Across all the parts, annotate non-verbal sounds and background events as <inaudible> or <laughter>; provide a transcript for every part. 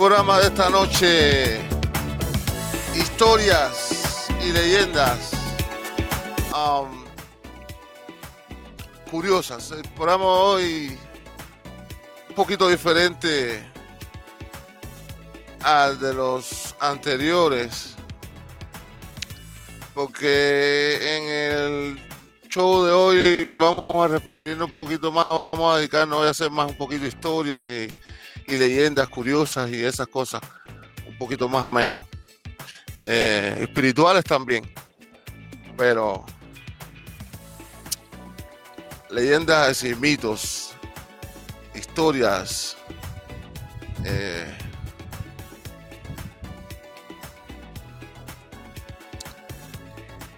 programa de esta noche, historias y leyendas um, curiosas. El programa hoy un poquito diferente al de los anteriores, porque en el show de hoy vamos a repetir un poquito más, vamos a dedicarnos a hacer más un poquito de historia leyendas curiosas y esas cosas, un poquito más eh, espirituales también, pero leyendas y mitos, historias. Eh,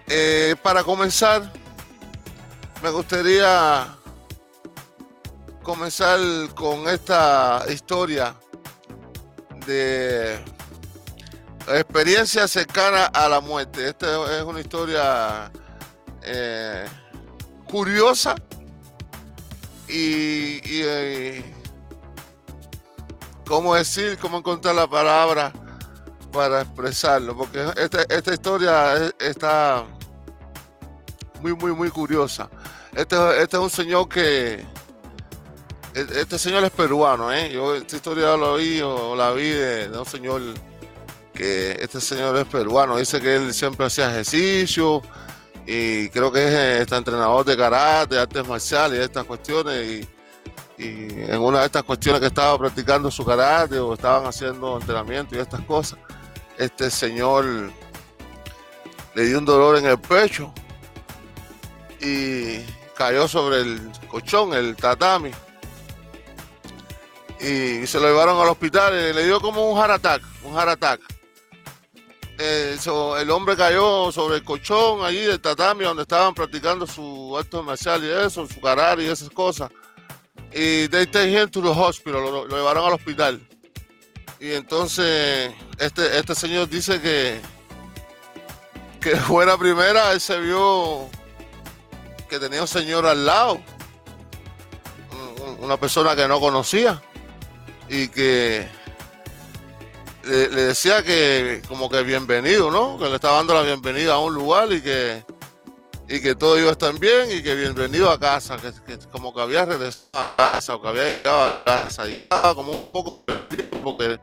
eh, para comenzar, me gustaría comenzar con esta historia de experiencia cercana a la muerte. Esta es una historia eh, curiosa y, eh, cómo decir, cómo encontrar la palabra para expresarlo, porque esta, esta historia está muy, muy, muy curiosa. Este, este, es un señor que. E, este señor es peruano, ¿eh? Yo esta historia lo oí o la vi de, un señor que este señor es peruano. Dice que él siempre hacía ejercicio y creo que es este entrenador de karate, artes marciales y estas cuestiones. Y, en una de estas cuestiones que estaba practicando su karate o estaban haciendo entrenamiento y estas cosas, este señor le dio un dolor en el pecho y cayó sobre el colchón, el tatami. Y se lo llevaron al hospital y le dio como un heart attack, un heart attack. Eh, el hombre cayó sobre el colchón allí del tatami donde estaban practicando su arte marcial y eso, su karate y esas cosas. Y they take him to hospital, lo, lo, llevaron al hospital. Y entonces este, este señor dice que, que <laughs> fue la primera, él se vio que tenía un señor al lado, una persona que no conocía y que le, decía que como que bienvenido, ¿no? Que le estaba dando la bienvenida a un lugar y que y que todo iba a estar bien y que bienvenido a casa, que, como que había regresado a casa o que había llegado a casa y estaba como un poco perdido porque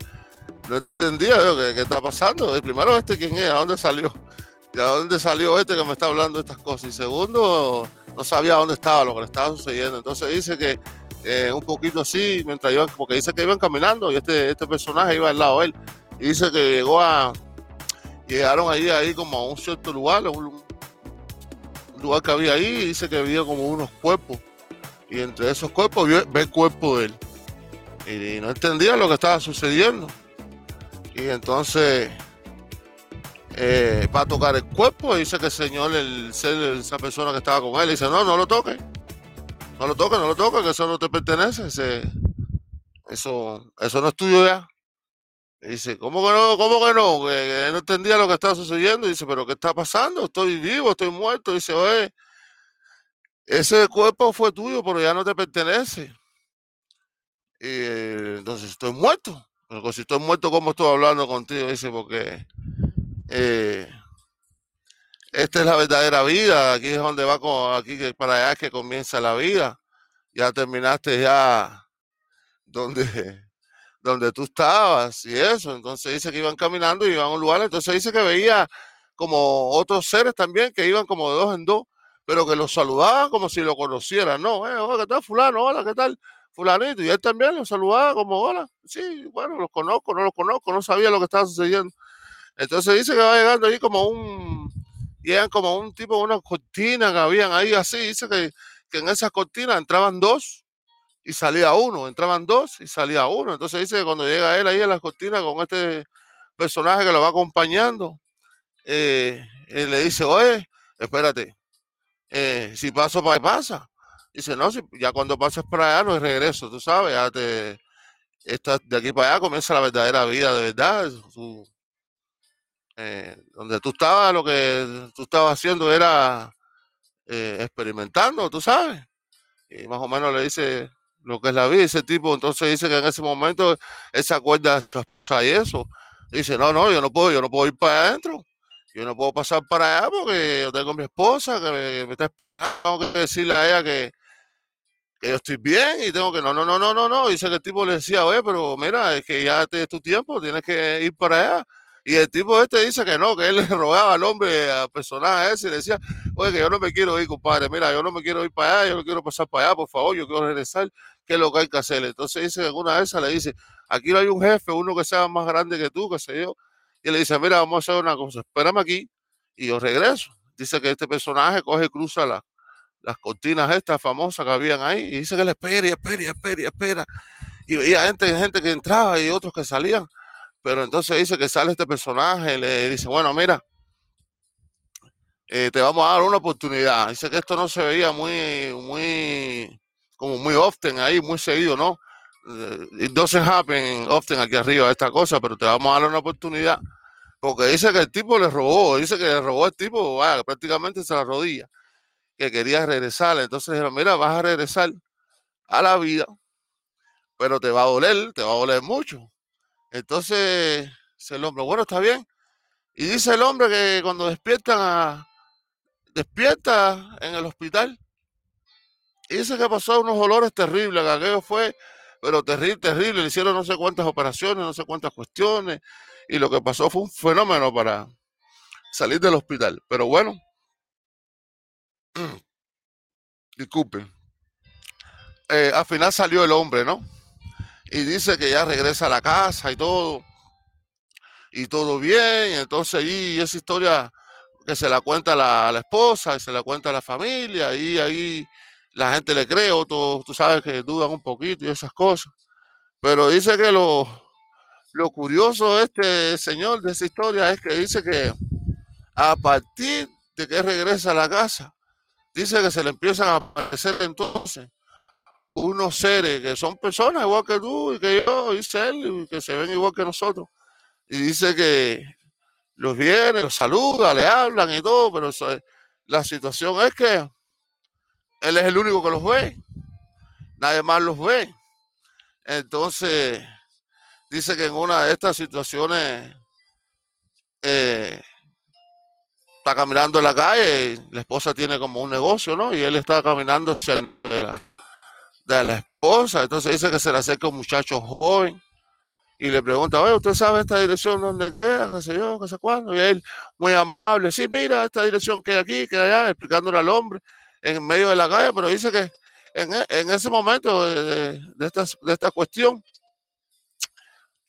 no entendía qué, qué está pasando. Y primero este quién es, a dónde salió, y a dónde salió este que me está hablando de estas cosas. Y segundo, no sabía dónde estaba, lo que le estaba sucediendo. Entonces dice que eh, un poquito así, mientras iban, porque dice que iban caminando y este, este personaje iba al lado de él. Y dice que llegó a, llegaron ahí, ahí como a un cierto lugar, un, lugar que había ahí, y dice que había como unos cuerpos. Y entre esos cuerpos ve el cuerpo de él. Y, no entendía lo que estaba sucediendo. Y entonces eh, va a tocar el cuerpo dice que el Señor, el ser, esa persona que estaba con él, dice, no, no lo toque, no lo toque, no lo toque, que eso no te pertenece, eso, eso no es tuyo ya. dice, ¿cómo que no? ¿Cómo que no? Que, no entendía lo que estaba sucediendo. dice, ¿pero qué está pasando? Estoy vivo, estoy muerto. dice, oye, ese cuerpo fue tuyo, pero ya no te pertenece. Y entonces estoy muerto. Pero si estoy muerto, ¿cómo estoy hablando contigo? Dice, porque eh, esta es la verdadera vida, aquí es donde va, con, aquí para allá es que comienza la vida. Ya terminaste ya donde, <laughs> donde tú estabas y eso. Entonces dice que iban caminando y iban a un lugar. Entonces dice que veía como otros seres también que iban como de dos en dos, pero que los saludaban como si lo conocieran. No, eh, hola, ¿qué tal fulano? Hola, ¿qué tal? Fulanito. Y él también los saludaba como, hola. Sí, bueno, los conozco, no los conozco, no sabía lo que estaba sucediendo. Entonces dice que va llegando ahí como un, llegan como un tipo, unas cortinas que habían ahí así, dice que, en esas cortinas entraban dos y salía uno, entraban dos y salía uno. Entonces dice que cuando llega él ahí a las cortinas con este personaje que lo va acompañando, eh, él le dice, oye, espérate, eh, si paso para pasa. Dice, no, si, ya cuando pases para allá no es regreso, tú sabes, ya te, de aquí para allá comienza la verdadera vida de verdad, eh, donde tú estabas, lo que tú estabas haciendo era eh, experimentando, tú sabes. Y más o menos le dice, lo que es la vida. Ese tipo entonces dice que en ese momento él se acuerda de eso. Dice, no, no, yo no puedo, yo no puedo ir para adentro. Yo no puedo pasar para allá porque yo tengo mi esposa que me, está esperando. Que decirle a ella que, que yo estoy bien y tengo que, no, no, no, no, no, no. Dice que el tipo le decía, oye, pero mira, es que ya es tu tiempo, tienes que ir para allá. Y el tipo este dice que no, que él <laughs> le rogaba al hombre, al personaje ese, y le decía, oye, que yo no me quiero ir, compadre, mira, yo no me quiero ir para allá, yo no quiero pasar para allá, por favor, yo quiero regresar, ¿qué es lo que hay que hacer? Entonces dice que alguna vez le dice, aquí no hay un jefe, uno que sea más grande que tú, qué sé yo, y le dice, mira, vamos a hacer una cosa, espérame aquí y yo regreso. Dice que este personaje coge y cruza las cortinas estas famosas que habían ahí y dice que le espera y espera y espera y espera. Y veía gente, gente que entraba y otros que salían. Pero entonces dice que sale este personaje le dice, bueno, mira, eh, te vamos a dar una oportunidad. Dice que esto no se veía muy, muy, como muy often ahí, muy seguido, ¿no? Eh, it doesn't happen often aquí arriba esta cosa, pero te vamos a dar una oportunidad. Porque dice que el tipo le robó, dice que le robó el tipo, prácticamente se la rodilla, que quería regresar. Entonces dijeron, mira, vas a regresar a la vida, pero te va a doler, te va a doler mucho. Entonces, dice el hombre, bueno, está bien. Y dice el hombre que cuando despiertan a, despierta en el hospital. Y dice que pasó unos olores terribles, que aquello fue, pero terrible, terrible. Le hicieron no sé cuántas operaciones, no sé cuántas cuestiones. Y lo que pasó fue un fenómeno para salir del hospital. Pero bueno, <clears throat> disculpen. Eh, al final salió el hombre, ¿no? Y dice que ya regresa a la casa y todo, y todo bien, entonces y esa historia que se la cuenta a la, esposa, y se la cuenta la familia, y ahí la gente le cree, o tú, sabes que dudan un poquito y esas cosas. Pero dice que lo, lo curioso de este señor, de esa historia, es que dice que a partir de que regresa a la casa, dice que se le empiezan a aparecer entonces unos seres que son personas igual que tú y que yo, y él, que se ven igual que nosotros. Y dice que los viene, los saluda, le hablan y todo, pero la situación es que él es el único que los ve, nadie más los ve. Entonces, dice que en una de estas situaciones eh, está caminando en la calle, la esposa tiene como un negocio, ¿no? Y él está caminando hacia de la esposa. Entonces dice que se le acerca un muchacho joven y le pregunta, oye, ¿usted sabe esta dirección dónde queda? ¿Qué sé yo? ¿Qué sé cuándo? Y él, muy amable, sí, mira, esta dirección que hay aquí, que hay allá, explicándole al hombre en medio de la calle, pero dice que en, en ese momento de, de, esta, de esta cuestión,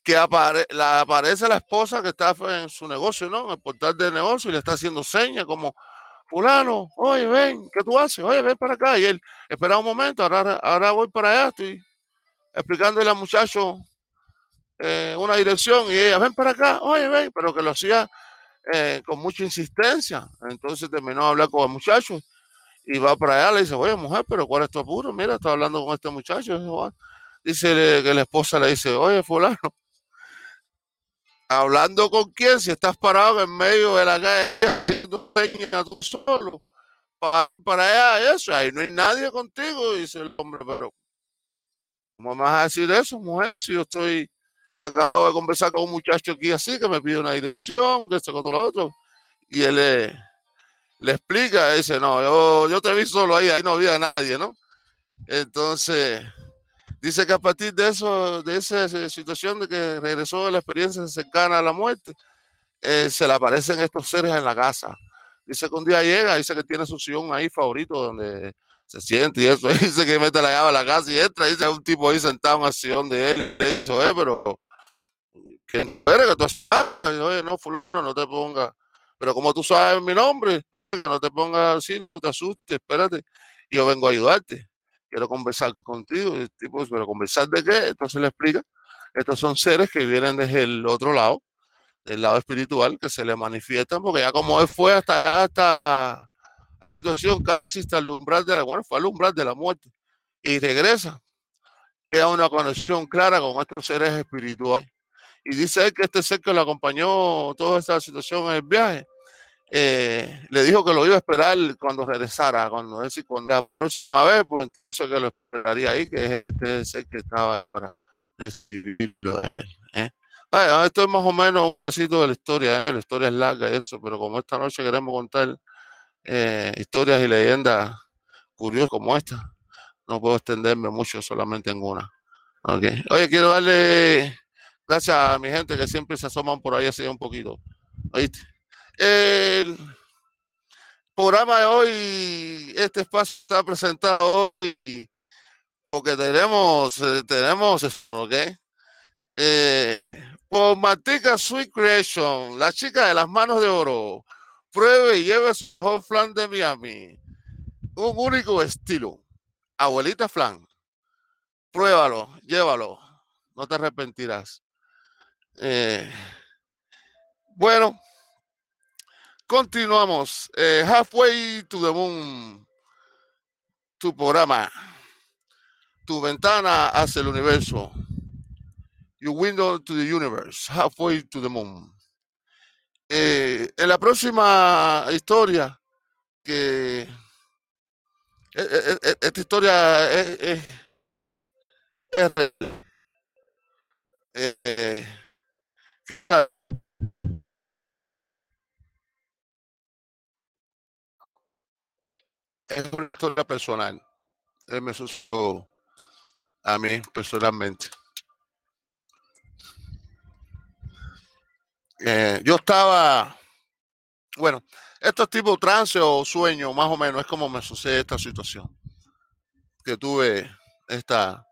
que la, aparece la esposa que está en su negocio, ¿no? En el portal de negocio y le está haciendo señas como fulano, oye, ven, ¿qué tú haces? Oye, ven para acá. Y él, espera un momento, ahora, voy para allá, estoy explicándole al muchacho eh, una dirección y ella, ven para acá, oye, ven, pero que lo hacía eh, con mucha insistencia. Entonces terminó a hablar con el muchacho y va para allá, le dice, oye, mujer, pero ¿cuál es tu apuro? Mira, está hablando con este muchacho. Dice que la esposa le dice, oye, fulano, hablando con quién, si estás parado en medio de la calle peña tú solo. Para, para allá eso, ahí no hay nadie contigo, dice el hombre, pero ¿cómo me vas a decir eso, mujer? Si yo estoy, acabo de conversar con un muchacho aquí así, que me pide una dirección, que esto, con otro, y él le, le explica, dice, no, yo, yo te vi solo ahí, ahí no había nadie, ¿no? Entonces, dice que a partir de eso, de esa situación de que regresó de la experiencia cercana a la muerte, eh, se le aparecen estos seres en la casa. Dice que un día llega, dice que tiene su sillón ahí favorito donde se siente y eso. <laughs> Dice que mete la llave a la casa y entra. Dice un tipo ahí sentado en el sillón de él. Le dice, eh, pero que que tú sabes. Oye, no, fulano, no te pongas. Pero como tú sabes mi nombre, no te pongas así, no te asustes, espérate. Yo vengo a ayudarte. Quiero conversar contigo. El tipo, pero conversar de qué? Entonces le explica. Estos son seres que vienen desde el otro lado del lado espiritual que se le manifiestan, porque ya como él fue hasta esta situación casi hasta el umbral de la bueno, fue al umbral de la muerte y regresa, queda una conexión clara con estos seres espirituales. Y dice él que este ser que lo acompañó toda esta situación en el viaje, eh, le dijo que lo iba a esperar cuando regresara, cuando decir, cuando la próxima vez, pues entonces que lo esperaría ahí, que es este que estaba para recibirlo. ¿eh? esto es más o menos un poquito de la historia, ¿eh? la historia es larga y eso, pero como esta noche queremos contar eh, historias y leyendas curiosas como esta, no puedo extenderme mucho solamente en una. Okay. Oye, quiero darle gracias a mi gente que siempre se asoman por ahí así un poquito. ¿Oíste? El programa de hoy, este espacio está presentado hoy porque tenemos, eh, tenemos, ¿ok? Eh, por Matica Sweet Creation, la chica de las manos de oro, pruebe y lleve su flan de Miami. Un único estilo. Abuelita flan. Pruébalo, llévalo. No te arrepentirás. Eh, bueno, continuamos. Eh, halfway to the moon. Tu programa. Tu ventana hacia el universo. Your window to the universe. Halfway to the moon. Eh, en la próxima historia, que esta historia eh, es una historia personal. me sucedió a mí personalmente. Eh, yo estaba, bueno, esto es tipo trance o sueño, más o menos, es como me sucede esta situación. Que tuve esta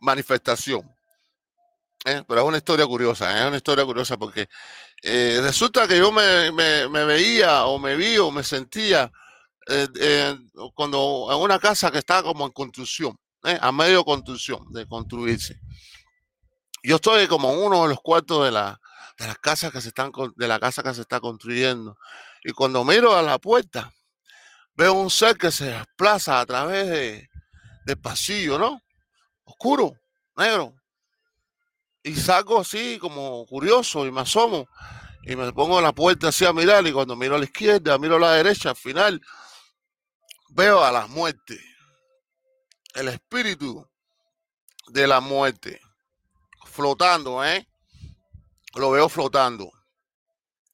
manifestación. ¿eh? Pero es una historia curiosa, ¿eh? es una historia curiosa porque eh, resulta que yo me, veía o me vi o me sentía cuando en una casa que estaba como en construcción, a medio construcción, de construirse. Yo estoy como en uno de los cuartos de, la, de las casas que se están de la casa que se está construyendo y cuando miro a la puerta veo un ser que se desplaza a través de, del pasillo, ¿no? oscuro, negro. Y salgo así como curioso y me asomo y me pongo en la puerta así a mirar y cuando miro a la izquierda, miro a la derecha, al final veo a la muerte, el espíritu de la muerte, flotando, ¿eh? Lo veo flotando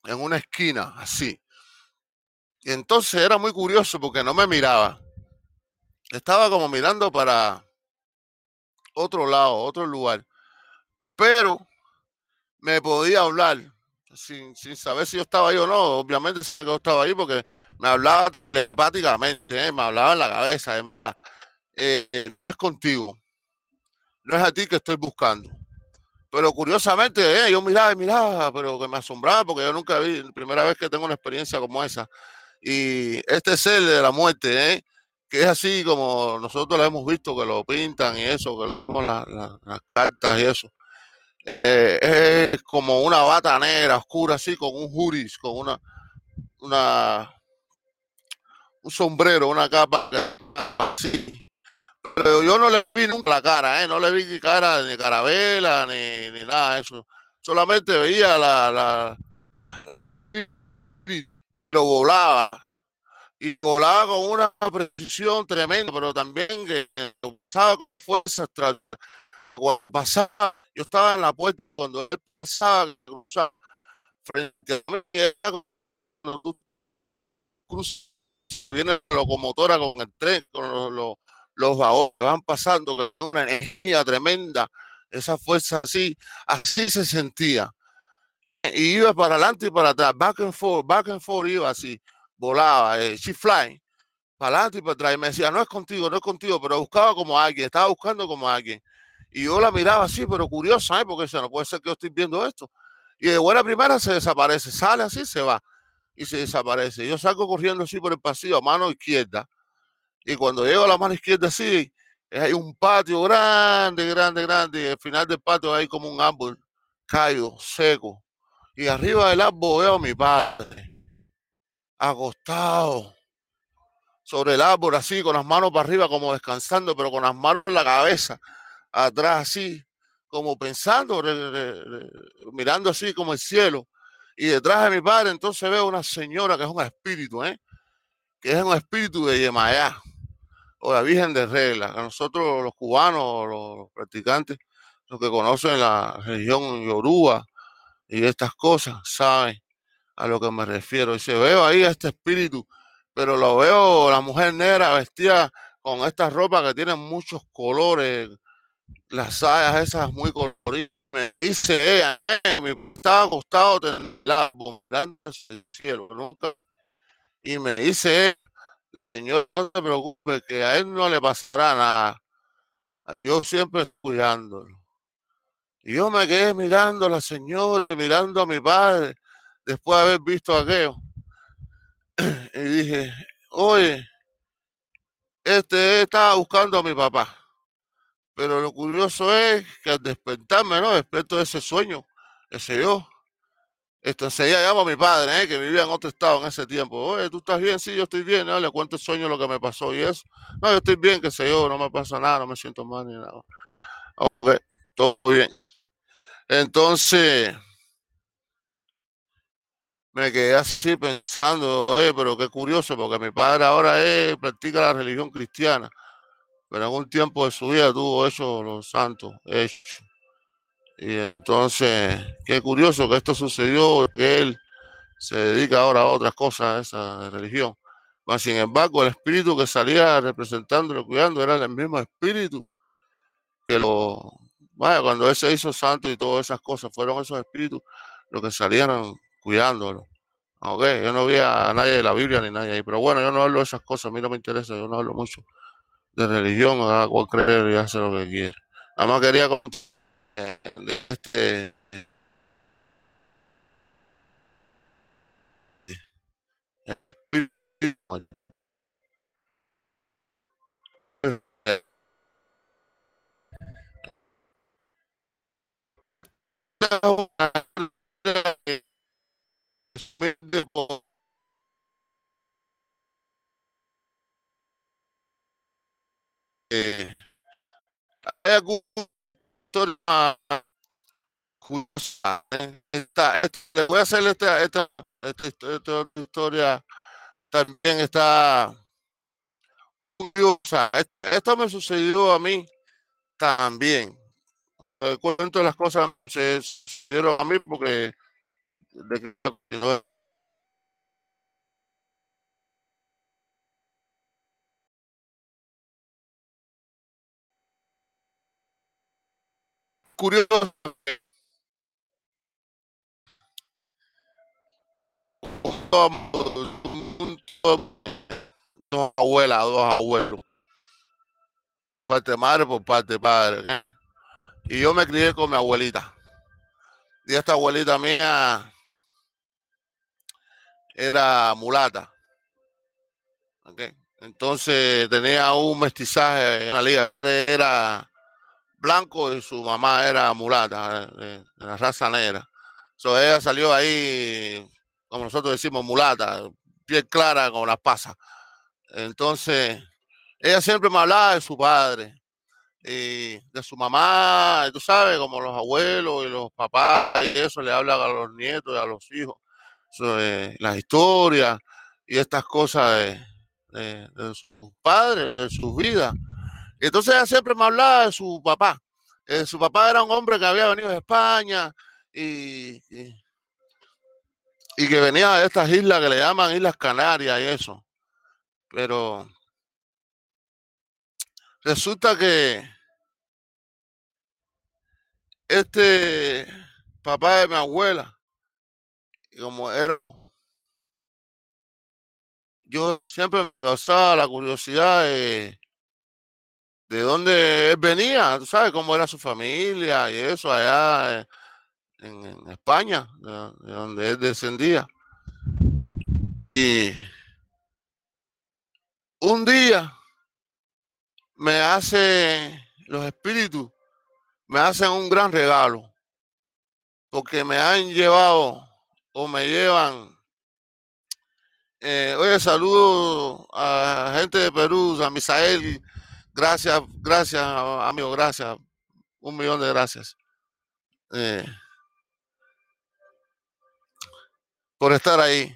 en una esquina, así. Y entonces era muy curioso porque no me miraba. Estaba como mirando para otro lado, otro lugar. Pero me podía hablar sin, saber si yo estaba ahí o no. Obviamente yo estaba ahí porque me hablaba telepáticamente, ¿eh? me hablaba en la cabeza. Eh, no es contigo, no es a ti que estoy buscando. Pero curiosamente, eh, yo miraba y miraba, pero que me asombraba porque yo nunca vi, la primera vez que tengo una experiencia como esa. Y este es el de la muerte, ¿eh? que es así como nosotros lo hemos visto, que lo pintan y eso, que con las cartas y eso. Eh, es como una bata negra, oscura, así, con un juris, con una un sombrero, una capa así. Pero yo no le vi nunca la cara, ¿eh? no le vi cara ni carabela ni, ni nada de eso. Solamente veía la, la lo volaba y volaba con una precisión tremenda, pero también que pasaba con fuerza pasaba, yo estaba en la puerta cuando él pasaba, frente a mí, cuando tú cruzas, viene la locomotora con el tren, con los, los, los vagones que van pasando, con una energía tremenda, esa fuerza así, así se sentía. Y iba para adelante y para atrás, back and forth, back and forth, iba así volaba, eh, she fly, para adelante y para atrás. Y me decía, no es contigo, no es contigo, pero buscaba como alguien, estaba buscando como alguien. Y yo la miraba así, pero curiosa, ¿eh? porque no puede ser que yo estoy viendo esto. Y de buena primera se desaparece, sale así, se va y se desaparece. Yo salgo corriendo así por el pasillo a mano izquierda. Y cuando llego a la mano izquierda así, hay un patio grande, grande, grande. Y al final del patio hay como un árbol caído, seco. Y arriba del árbol veo a mi padre acostado sobre el árbol, así, con las manos para arriba, como descansando, pero con las manos en la cabeza, atrás, así, como pensando, mirando así como el cielo. Y detrás de mi padre entonces veo una señora que es un espíritu, ¿eh? que es un espíritu de Yemayá, o la Virgen de Regla. A nosotros los cubanos, los practicantes, los que conocen la religión yoruba y estas cosas, saben a lo que me refiero. Y se veo ahí a este espíritu, pero lo veo la mujer negra vestida con estas ropas que tienen muchos colores, las sayas esas muy coloridas. Me dice ella, eh, me estaba acostado mirando el cielo, nunca. Y me dice Señor, no te preocupes, que a él no le pasará nada. Yo siempre cuidándolo. Y yo me quedé mirando a la señora, mirando a mi padre, después de haber visto aquello. <clears throat> Y dije, oye, este estaba buscando a mi papá. Pero lo curioso es que al despertarme, ¿no? Desperto de ese sueño, ese yo. Entonces ella a mi padre, ¿eh? que vivía en otro estado en ese tiempo. Oye, ¿tú estás bien? Sí, yo estoy bien. ¿no? Le cuento el sueño, lo que me pasó y eso. No, yo estoy bien, que sé yo, no me pasa nada, no me siento mal ni nada. Ok, todo bien. Entonces, me quedé así pensando, oye, pero qué curioso, porque mi padre ahora es, practica la religión cristiana, pero un tiempo de su vida tuvo eso los santos hechos. Y entonces, qué curioso que esto sucedió, que él se dedica ahora a otras cosas, a esa religión. Mas, sin embargo, el espíritu que salía representándolo, cuidando, era el mismo espíritu que lo, vaya, cuando él se hizo santo y todas esas cosas, fueron esos espíritus los que salieron cuidándolo. Ok, yo no vi a nadie de la Biblia ni nadie ahí, pero bueno, yo no hablo de esas cosas, a mí no me interesa, yo no hablo mucho de religión, a cual creer y hacer lo que quiere. Nada más quería este eh, curiosa. Esta, esta, voy a hacer esta, esta, esta, historia también está curiosa. Esto me sucedió a mí también. Cuento las cosas se sucedieron a mí porque de, curioso dos abuelas, dos abuelos. Parte madre por parte padre. Y yo me crié con mi abuelita. Y esta abuelita mía era mulata. Entonces tenía un mestizaje en la liga. Era blanco y su mamá era mulata, de, la raza negra. So, ella salió ahí, como nosotros decimos, mulata, piel clara con las pasas. Entonces, ella siempre me hablaba de su padre y de su mamá, tú sabes, como los abuelos y los papás, y eso le hablan a los nietos y a los hijos sobre las historias y estas cosas de, de, de sus padres, de sus vidas. Entonces ella siempre me hablaba de su papá. Eh, su papá era un hombre que había venido de España y, y, que venía de estas islas que le llaman Islas Canarias y eso. Pero resulta que este papá de mi abuela, como era, yo siempre me causaba la curiosidad de de dónde él venía, tú sabes cómo era su familia y eso allá en, España, de, donde él descendía. Y un día me hace los espíritus, me hacen un gran regalo, porque me han llevado o me llevan. Eh, oye, saludo a gente de Perú, a Misael Gracias, gracias, amigo, gracias. Un millón de gracias. Eh, por estar ahí.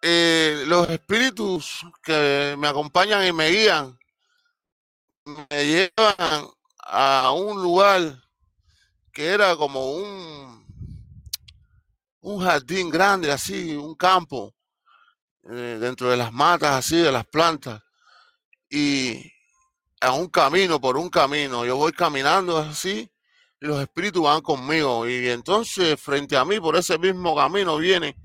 Eh, los espíritus que me acompañan y me guían me llevan a un lugar que era como un, un jardín grande, así, un campo, eh, dentro de las matas, así, de las plantas, y a un camino, por un camino. Yo voy caminando así, y los espíritus van conmigo, y entonces frente a mí, por ese mismo camino, viene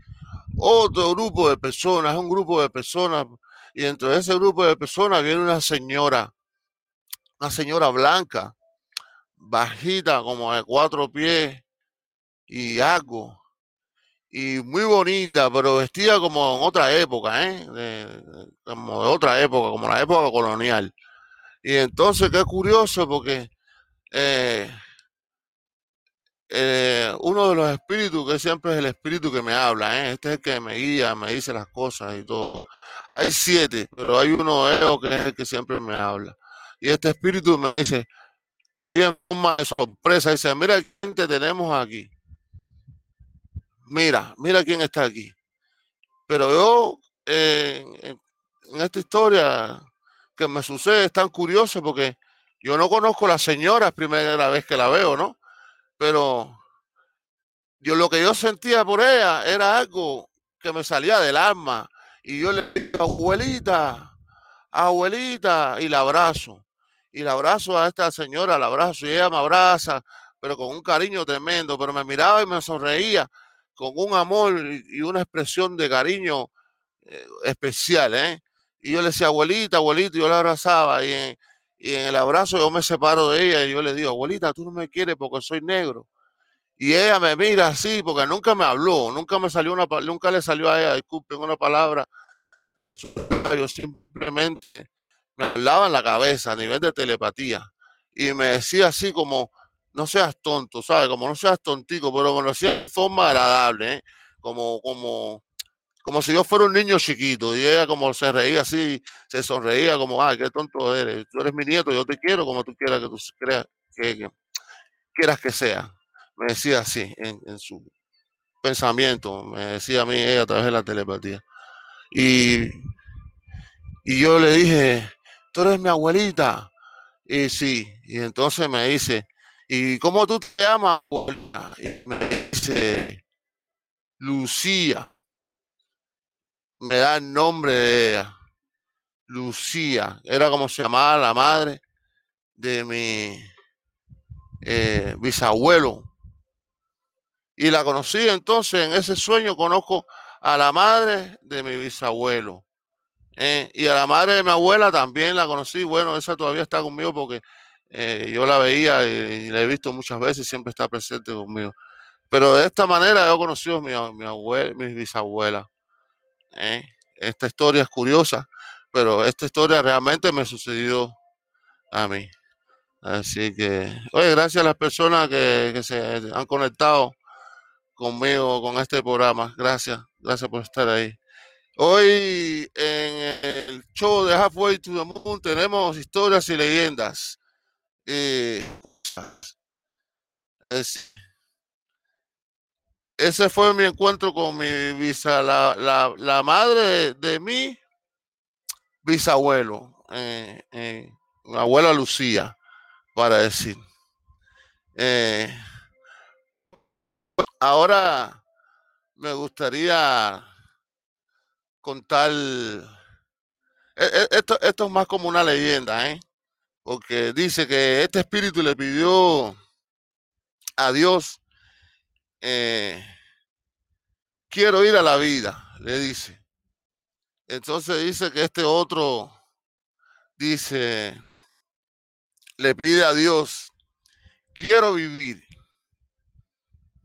otro grupo de personas, un grupo de personas, y dentro de ese grupo de personas viene una señora, una señora blanca, bajita, como de cuatro pies y algo. Y muy bonita, pero vestida como en otra época, ¿eh? como de otra época, como la época colonial. Y entonces, qué curioso, porque eh, eh, uno de los espíritus, que siempre es el espíritu que me habla, ¿eh? este es el que me guía, me dice las cosas y todo. Hay siete, pero hay uno ellos que es el que siempre me habla. Y este espíritu me dice, en forma de sorpresa, dice, mira quién te tenemos aquí. Mira, mira quién está aquí. Pero yo, en esta historia que me sucede, es tan curioso porque yo no conozco a la señora, es primera vez que la veo, ¿no? Pero yo lo que yo sentía por ella era algo que me salía del alma. Y yo le digo, abuelita, abuelita, y la abrazo y la abrazo a esta señora, la abrazo y ella me abraza, pero con un cariño tremendo, pero me miraba y me sonreía con un amor y una expresión de cariño eh, especial, ¿eh? Y yo le decía, abuelita, abuelita, yo la abrazaba y en, y en el abrazo yo me separo de ella y yo le digo, abuelita, tú no me quieres porque soy negro. Y ella me mira así porque nunca me habló, nunca me salió una, nunca le salió a ella, disculpen, una palabra. Yo simplemente me hablaba en la cabeza a nivel de telepatía y me decía así como, no seas tonto, ¿sabes? Como no seas tontico, pero me lo de forma agradable, ¿eh? Como, como, como si yo fuera un niño chiquito y ella como se reía así, se sonreía como, ay, qué tonto eres, tú eres mi nieto, yo te quiero como tú quieras que tú creas, que, quieras que sea. Me decía así en, en, su pensamiento, me decía a mí ella a través de la telepatía. Y, y yo le dije, tú eres mi abuelita. Y sí, y entonces me dice, ¿y cómo tú te llamas? Y me dice, Lucía. Me da el nombre de ella. Lucía. Era como se llamaba la madre de mi eh, bisabuelo. Y la conocí entonces, en ese sueño conozco a la madre de mi bisabuelo. Eh, y a la madre de mi abuela también la conocí. Bueno, esa todavía está conmigo porque eh, yo la veía y, la he visto muchas veces siempre está presente conmigo. Pero de esta manera he conocido a mi, mi abuela, mis bisabuelas. Eh. Esta historia es curiosa, pero esta historia realmente me sucedió a mí. Así que, oye, gracias a las personas que se han conectado conmigo con este programa. Gracias, gracias por estar ahí. Hoy en el show de Halfway to the Moon tenemos historias y leyendas. Eh, ese fue mi encuentro con mi visa, la, madre de, mi bisabuelo, eh, eh, mi abuela Lucía, para decir. ahora me gustaría contar. E, e, esto, esto es más como una leyenda, ¿eh? Porque dice que este espíritu le pidió a Dios, eh, quiero ir a la vida, le dice. Entonces dice que este otro dice, le pide a Dios, quiero vivir.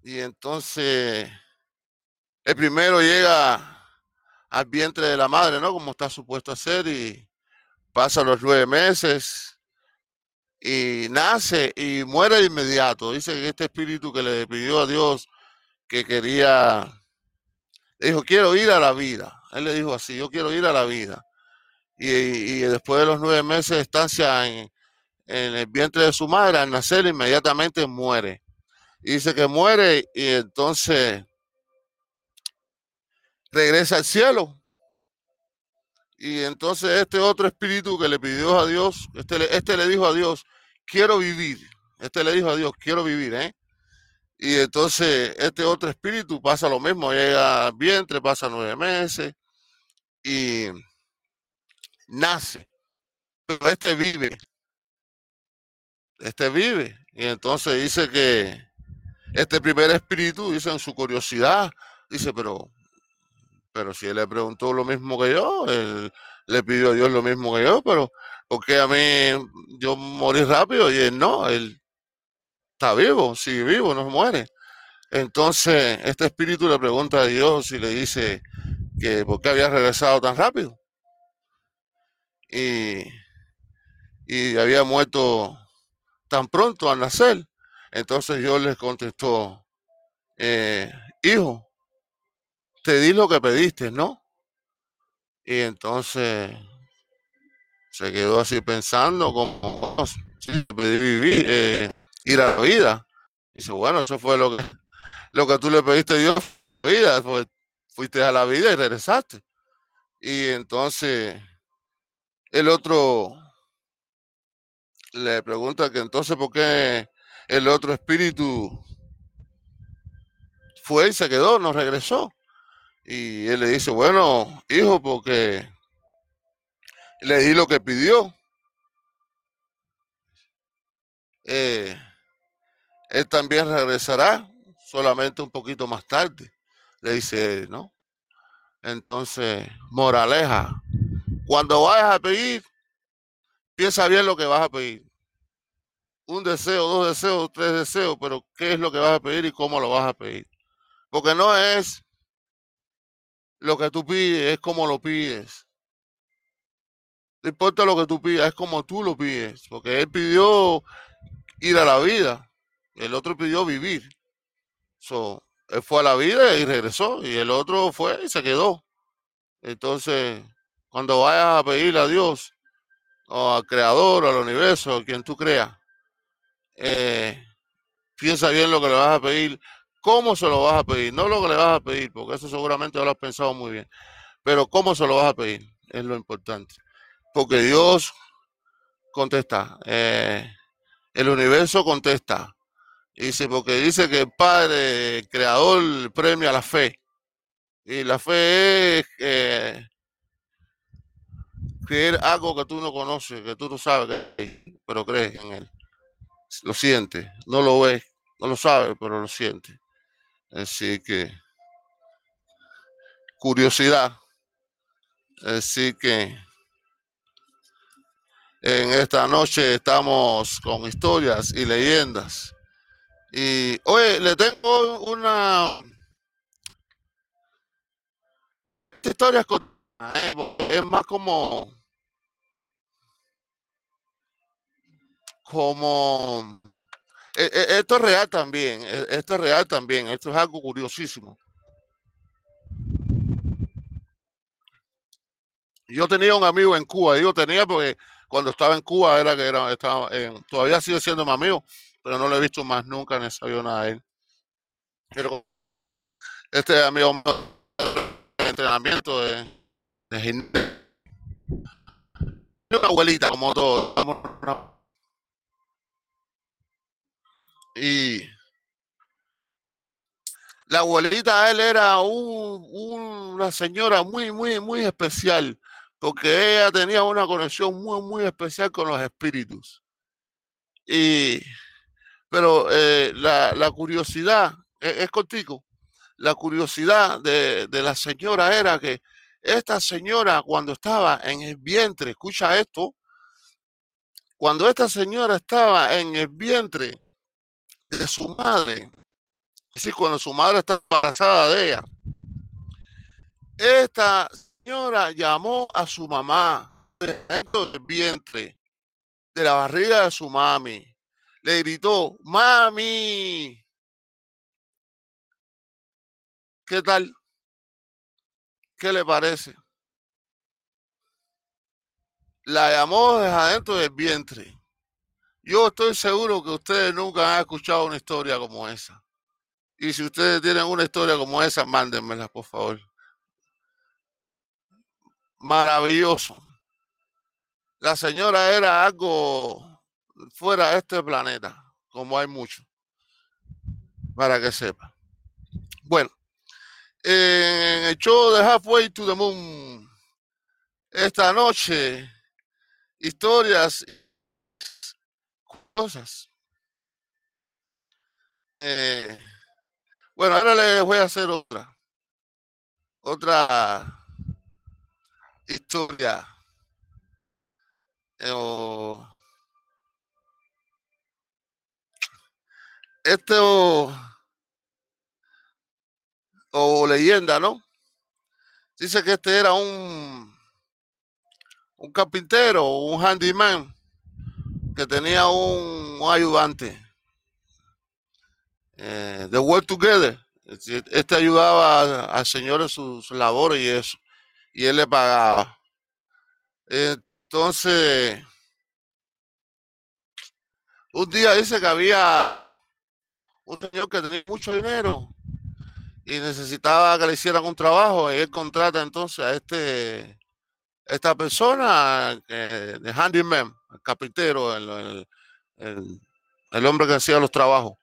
Y entonces el primero llega al vientre de la madre, ¿no? Como está supuesto a ser y pasa los nueve meses y nace y muere de inmediato. Dice que este espíritu que le pidió a Dios que quería, dijo, quiero ir a la vida. Él le dijo así, yo quiero ir a la vida. Y, después de los nueve meses de estancia en, en el vientre de su madre, al nacer inmediatamente muere. Y dice que muere y entonces regresa al cielo. Y entonces este otro espíritu que le pidió a Dios, este, este le dijo a Dios, quiero vivir. Este le dijo a Dios, quiero vivir, ¿eh? Y entonces este otro espíritu pasa lo mismo, llega vientre, pasa nueve meses y nace. Pero este vive. Este vive. Y entonces dice que este primer espíritu, dice en su curiosidad, dice, pero, pero si él le preguntó lo mismo que yo, él le pidió a Dios lo mismo que yo, pero porque a mí yo morí rápido y él no, él está vivo, sigue vivo, no muere. Entonces, este espíritu le pregunta a Dios y le dice que por qué había regresado tan rápido. Y, y había muerto tan pronto al nacer. Entonces Dios les contestó, eh, hijo, te di lo que pediste, ¿no? Y entonces se quedó así pensando como, sí, pedí vivir, eh, ir a la vida. Dice, bueno, eso fue lo que, lo que tú le pediste a Dios, vida, pues fuiste a la vida y regresaste. Y entonces el otro le pregunta que entonces por qué el otro espíritu fue y se quedó, no regresó. Y él le dice, bueno, hijo, porque le di lo que pidió. Eh, él también regresará, solamente un poquito más tarde. Le dice, ¿no? Entonces, moraleja, cuando vayas a pedir, piensa bien lo que vas a pedir un deseo, dos deseos, tres deseos, pero ¿qué es lo que vas a pedir y cómo lo vas a pedir? Porque no es lo que tú pides, es como lo pides. No importa lo que tú pidas, es como tú lo pides. Porque él pidió ir a la vida, el otro pidió vivir. So, él fue a la vida y regresó, y el otro fue y se quedó. Entonces, cuando vayas a pedirle a Dios, o al Creador, al universo, a quien tú creas, eh, piensa bien lo que le vas a pedir, cómo se lo vas a pedir, no lo que le vas a pedir, porque eso seguramente lo has pensado muy bien, pero cómo se lo vas a pedir es lo importante, porque Dios contesta, eh, el universo contesta, dice, porque dice que el Padre, Creador, premia la fe, y la fe es eh, creer algo que tú no conoces, que tú no sabes, pero crees en él. Lo siente, no lo ve, no lo sabe, pero lo siente. Así que, curiosidad. Así que, en esta noche estamos con historias y leyendas. Y, oye, le tengo una... Historias con... Es más como como esto es real también, e, esto es real también, esto es algo curiosísimo. Yo tenía un amigo en Cuba, digo tenía porque cuando estaba en Cuba era que era, estaba en, todavía sigue siendo mi amigo, pero no lo he visto más nunca, ni sabía nada de él. Pero este amigo de entrenamiento de, de una abuelita como todo, y la abuelita de él era una señora muy, muy, muy especial, porque ella tenía una conexión muy, muy especial con los espíritus. Y, pero eh, la, curiosidad, e, es, contigo, la curiosidad de, de la señora era que esta señora cuando estaba en el vientre, escucha esto, cuando esta señora estaba en el vientre de su madre. Es decir, cuando su madre está embarazada de ella. Esta señora llamó a su mamá dentro del vientre, de la barriga de su mami. Le gritó, mami. ¿Qué tal? ¿Qué le parece? La llamó desde adentro del vientre. Yo estoy seguro que ustedes nunca han escuchado una historia como esa. Y si ustedes tienen una historia como esa, mándenmela, por favor. maravilloso. La señora era algo fuera de este planeta, como hay mucho, para que sepa. Bueno, en el show de Halfway to the Moon, esta noche, historias, cosas. Eh, bueno, ahora les voy a hacer otra, otra historia. Eh, esto o leyenda, ¿no? Dice que este era un, un carpintero, un handyman, que tenía un, ayudante. Eh, de Work Together. Este ayudaba al señor en sus labores y eso. Y él le pagaba. Entonces, un día dice que había un señor que tenía mucho dinero y necesitaba que le hicieran un trabajo y él contrata entonces a este esta persona eh, de handyman, el carpintero, el, el, hombre que hacía los trabajos.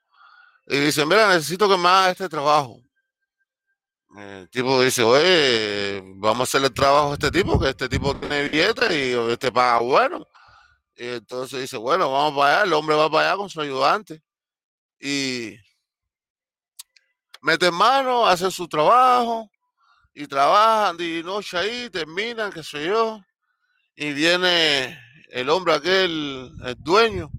Y dice, mira, necesito que me haga este trabajo. El tipo dice, oye, vamos a hacerle el trabajo a este tipo, que este tipo tiene billetes y este paga bueno. Y entonces dice, bueno, vamos para allá, el hombre va para allá con su ayudante. Y meten mano, hacen su trabajo y trabajan y noche ahí, terminan, qué sé yo, y viene el hombre aquel, el dueño,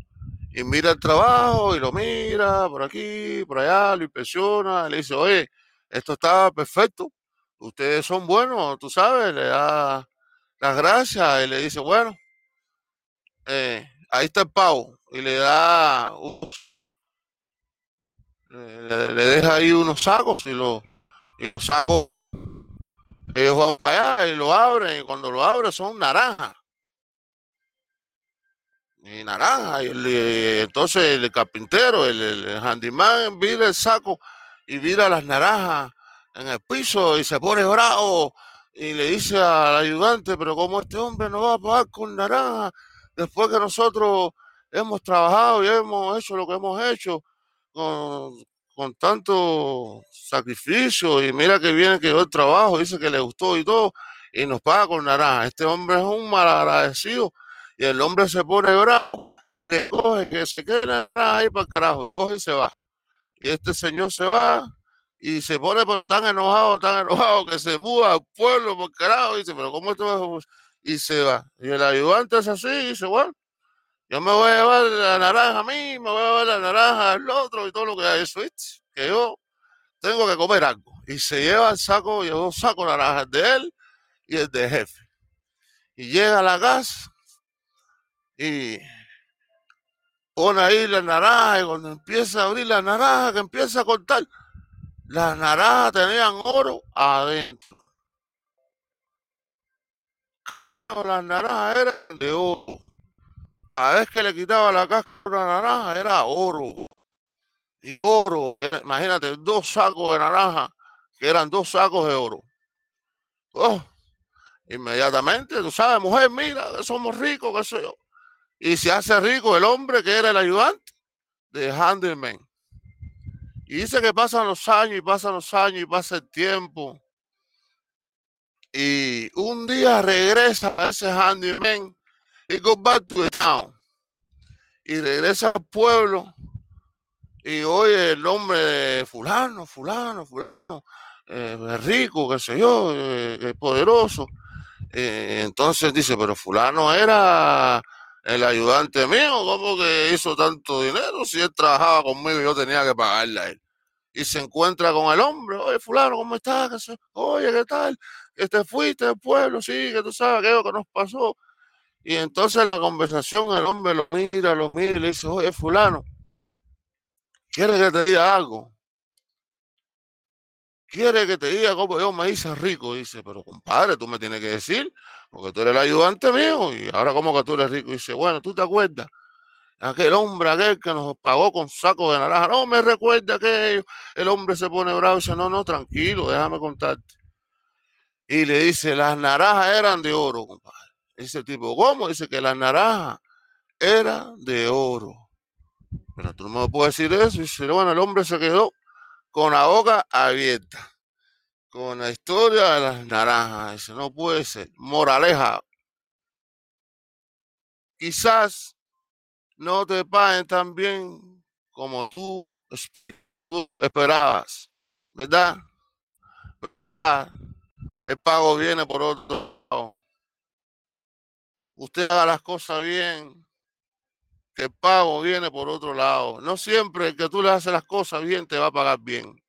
y mira el trabajo y lo mira por aquí, por allá, lo inspecciona, le dice, oye, esto está perfecto, ustedes son buenos, tú sabes, le da las gracias y le dice, bueno, eh, ahí está el pavo, y le da le, deja ahí unos sacos y, los sacos ellos allá y lo abren y cuando lo abren son naranjas. Y naranja y, entonces el carpintero el, el, handyman vira el saco y vira las naranjas en el piso y se pone bravo y le dice al ayudante pero como este hombre no va a pagar con naranja después que nosotros hemos trabajado y hemos hecho lo que hemos hecho con, tanto sacrificio y mira que viene que dio el trabajo, dice que le gustó y todo, y nos paga con naranja. Este hombre es un mal agradecido y el hombre se pone bravo, que coge, que se queda ahí para el carajo, coge y se va. Y este señor se va y se pone tan enojado, tan enojado que se muda al pueblo por carajo y dice, pero ¿cómo esto Y se va. Y el ayudante es así y dice, bueno, yo me voy a llevar la naranja a mí, me voy a llevar la naranja al otro y todo lo que hay eso, que yo tengo que comer algo. Y se lleva el saco, llevó saco de naranjas de él y el de jefe. Y llega a la casa y pone ahí la naranja y cuando empieza a abrir la naranja, que empieza a cortar, las naranjas tenían oro adentro. Las naranjas eran de oro a vez que le quitaba la cáscara naranja era oro. Y oro, imagínate, dos sacos de naranja, que eran dos sacos de oro. Oh, inmediatamente, tú sabes, mujer, mira, somos ricos, qué sé yo. Y se hace rico el hombre que era el ayudante de Handelman. Y dice que pasan los años y pasan los años y pasa el tiempo. Y un día regresa a ese handyman y go back to town. Y regresa al pueblo y oye el nombre de fulano, fulano, fulano, eh, rico, qué sé yo, eh, poderoso. Eh, entonces dice, pero fulano era el ayudante mío, ¿cómo que hizo tanto dinero? Si él trabajaba conmigo, yo tenía que pagarle a él. Y se encuentra con el hombre, oye, fulano, ¿cómo estás? Oye, ¿qué tal? Que te fuiste del pueblo, sí, que tú sabes qué es lo que nos pasó. Y entonces la conversación, el hombre lo mira, lo mira y le dice, oye, fulano, ¿quiere que te diga algo? ¿Quiere que te diga cómo yo me hice rico? Dice, pero compadre, tú me tienes que decir, porque tú eres el ayudante mío, y ahora como que tú eres rico. Dice, bueno, ¿tú te acuerdas? Aquel hombre, aquel que nos pagó con saco de naranja. No me recuerda que el hombre se pone bravo y dice, no, no, tranquilo, déjame contarte. Y le dice, las naranjas eran de oro, compadre. El tipo, ¿cómo? Dice que las naranjas eran de oro. Pero tú no me puedes decir eso. Dice, bueno, el hombre se quedó con la boca abierta. Con la historia de las naranjas. Dice, no puede ser. Moraleja. Quizás no te paguen tan bien como tú esperabas. ¿Verdad? El pago viene por otro. Usted haga las cosas bien, que el pago viene por otro lado. No siempre que tú le haces las cosas bien te va a pagar bien.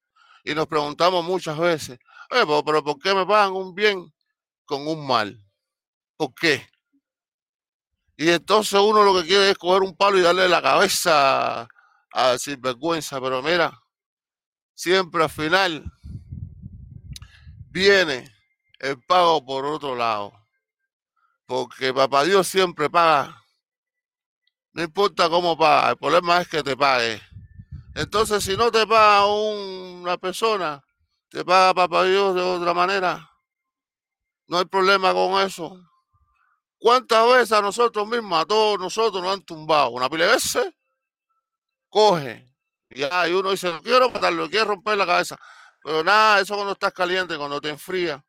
Y nos preguntamos muchas veces, pero, pero ¿por qué me pagan un bien con un mal? ¿Por qué? Y entonces uno lo que quiere es coger un palo y darle la cabeza a sinvergüenza. Pero mira, siempre al final viene el pago por otro lado. Porque papá Dios siempre paga. No importa cómo paga, el problema es que te pague. Entonces, si no te paga una persona, te paga papá Dios de otra manera. No hay problema con eso. ¿Cuántas veces a nosotros mismos, a todos nosotros nos han tumbado? Una pila veces, coge. Y, y uno dice, no quiero matarlo, quiero romper la cabeza. Pero nada, eso cuando estás caliente, cuando te enfría.